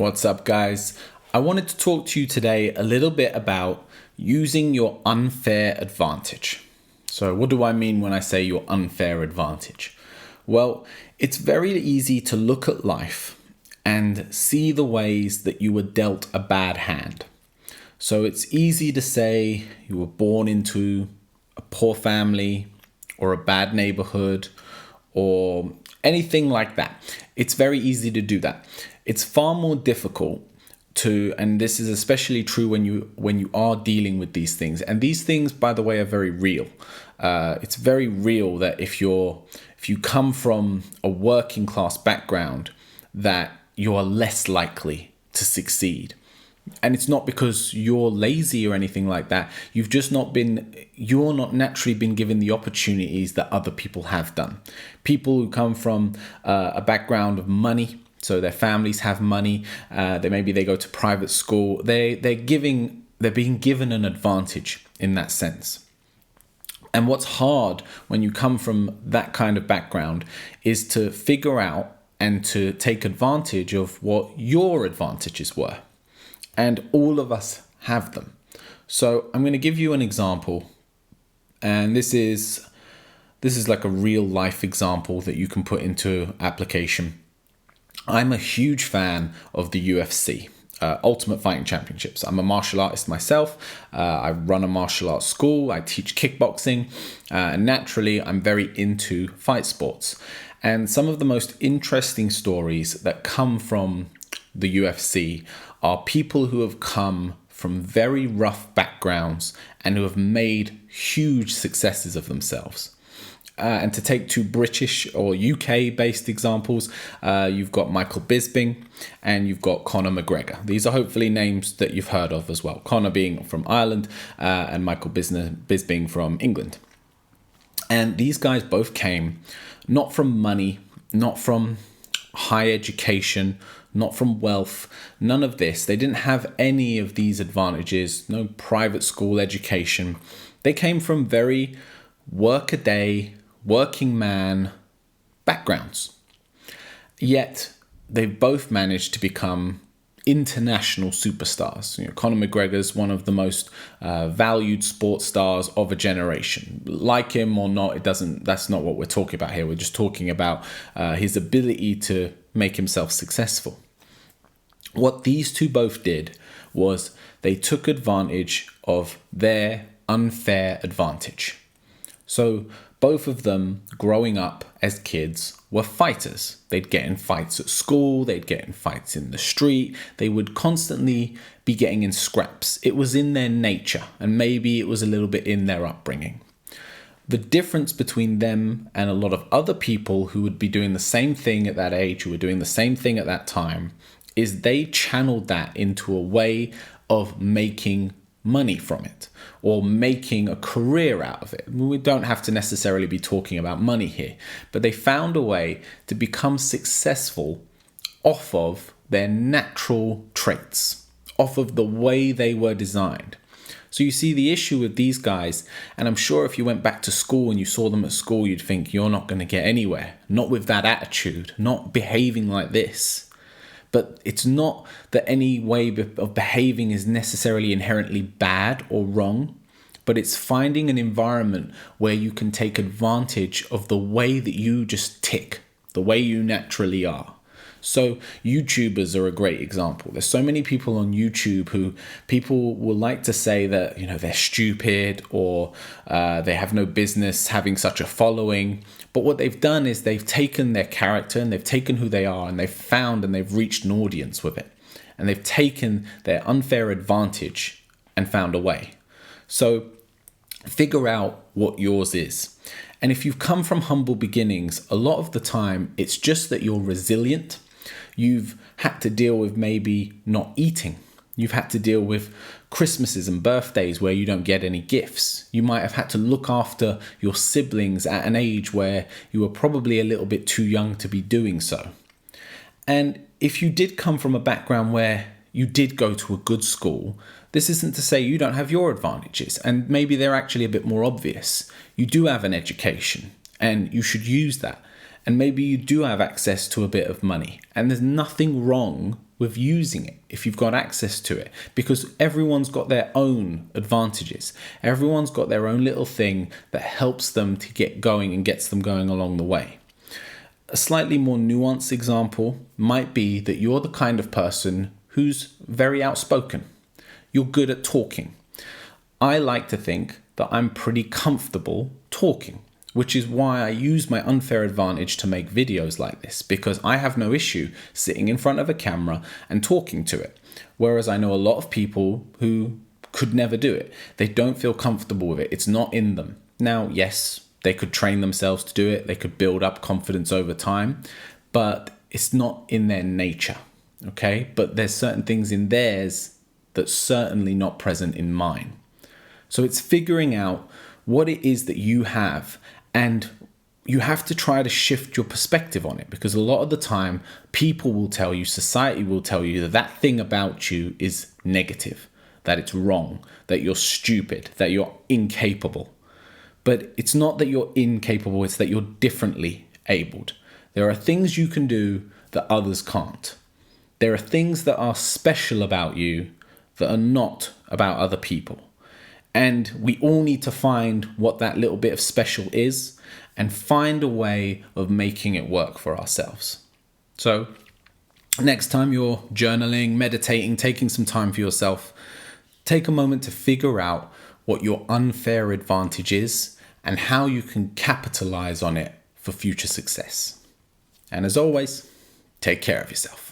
What's up, guys? I wanted to talk to you today a little bit about using your unfair advantage. So, what do I mean when I say your unfair advantage? Well, it's very easy to look at life and see the ways that you were dealt a bad hand. So, it's easy to say you were born into a poor family or a bad neighborhood or anything like that. It's very easy to do that. It's far more difficult to and this is especially true when you when you are dealing with these things. And these things by the way are very real. Uh, it's very real that if you're if you come from a working class background that you are less likely to succeed. And it's not because you're lazy or anything like that. You've just not been you're not naturally been given the opportunities that other people have done. People who come from uh, a background of money so their families have money uh, they maybe they go to private school they they're giving they're being given an advantage in that sense and what's hard when you come from that kind of background is to figure out and to take advantage of what your advantages were and all of us have them. So I'm going to give you an example, and this is this is like a real life example that you can put into application. I'm a huge fan of the UFC. Uh, Ultimate Fighting Championships. I'm a martial artist myself. Uh, I run a martial arts school. I teach kickboxing. Uh, and naturally, I'm very into fight sports. And some of the most interesting stories that come from the UFC are people who have come from very rough backgrounds and who have made huge successes of themselves. Uh, and to take two British or UK based examples, uh, you've got Michael Bisping and you've got Conor McGregor. These are hopefully names that you've heard of as well. Conor being from Ireland uh, and Michael Bisping from England. And these guys both came not from money, not from high education, not from wealth, none of this. They didn't have any of these advantages, no private school education. They came from very work-a-day, working man backgrounds. Yet they've both managed to become international superstars. You know, Conor McGregor's one of the most uh, valued sports stars of a generation. Like him or not, it doesn't. That's not what we're talking about here. We're just talking about uh, his ability to make himself successful. What these two both did was they took advantage of their unfair advantage. So both of them growing up as kids were fighters. They'd get in fights at school, they'd get in fights in the street, they would constantly be getting in scraps. It was in their nature, and maybe it was a little bit in their upbringing. The difference between them and a lot of other people who would be doing the same thing at that age, who were doing the same thing at that time, is they channeled that into a way of making money from it or making a career out of it. We don't have to necessarily be talking about money here, but they found a way to become successful off of their natural traits, off of the way they were designed. So you see the issue with these guys, and I'm sure if you went back to school and you saw them at school, you'd think you're not going to get anywhere. Not with that attitude, not behaving like this. But it's not that any way of behaving is necessarily inherently bad or wrong, but it's finding an environment where you can take advantage of the way that you just tick, the way you naturally are. So, YouTubers are a great example. There's so many people on YouTube who people will like to say that, you know, they're stupid or uh, they have no business having such a following. But what they've done is they've taken their character and they've taken who they are and they've found and they've reached an audience with it. And they've taken their unfair advantage and found a way. So, figure out what yours is. And if you've come from humble beginnings, a lot of the time it's just that you're resilient You've had to deal with maybe not eating. You've had to deal with Christmases and birthdays where you don't get any gifts. You might have had to look after your siblings at an age where you were probably a little bit too young to be doing so. And if you did come from a background where you did go to a good school, this isn't to say you don't have your advantages, and maybe they're actually a bit more obvious. You do have an education, and you should use that and maybe you do have access to a bit of money. And there's nothing wrong with using it if you've got access to it because everyone's got their own advantages. Everyone's got their own little thing that helps them to get going and gets them going along the way. A slightly more nuanced example might be that you're the kind of person who's very outspoken. You're good at talking. I like to think that I'm pretty comfortable talking which is why I use my unfair advantage to make videos like this because I have no issue sitting in front of a camera and talking to it. Whereas I know a lot of people who could never do it. They don't feel comfortable with it. It's not in them. Now, yes, they could train themselves to do it. They could build up confidence over time, but it's not in their nature. Okay? But there's certain things in theirs that's certainly not present in mine. So it's figuring out what it is that you have and you have to try to shift your perspective on it because a lot of the time people will tell you, society will tell you that that thing about you is negative, that it's wrong, that you're stupid, that you're incapable. But it's not that you're incapable, it's that you're differently abled. There are things you can do that others can't. There are things that are special about you that are not about other people. And we all need to find what that little bit of special is and find a way of making it work for ourselves. So, next time you're journaling, meditating, taking some time for yourself, take a moment to figure out what your unfair advantage is and how you can capitalize on it for future success. And as always, take care of yourself.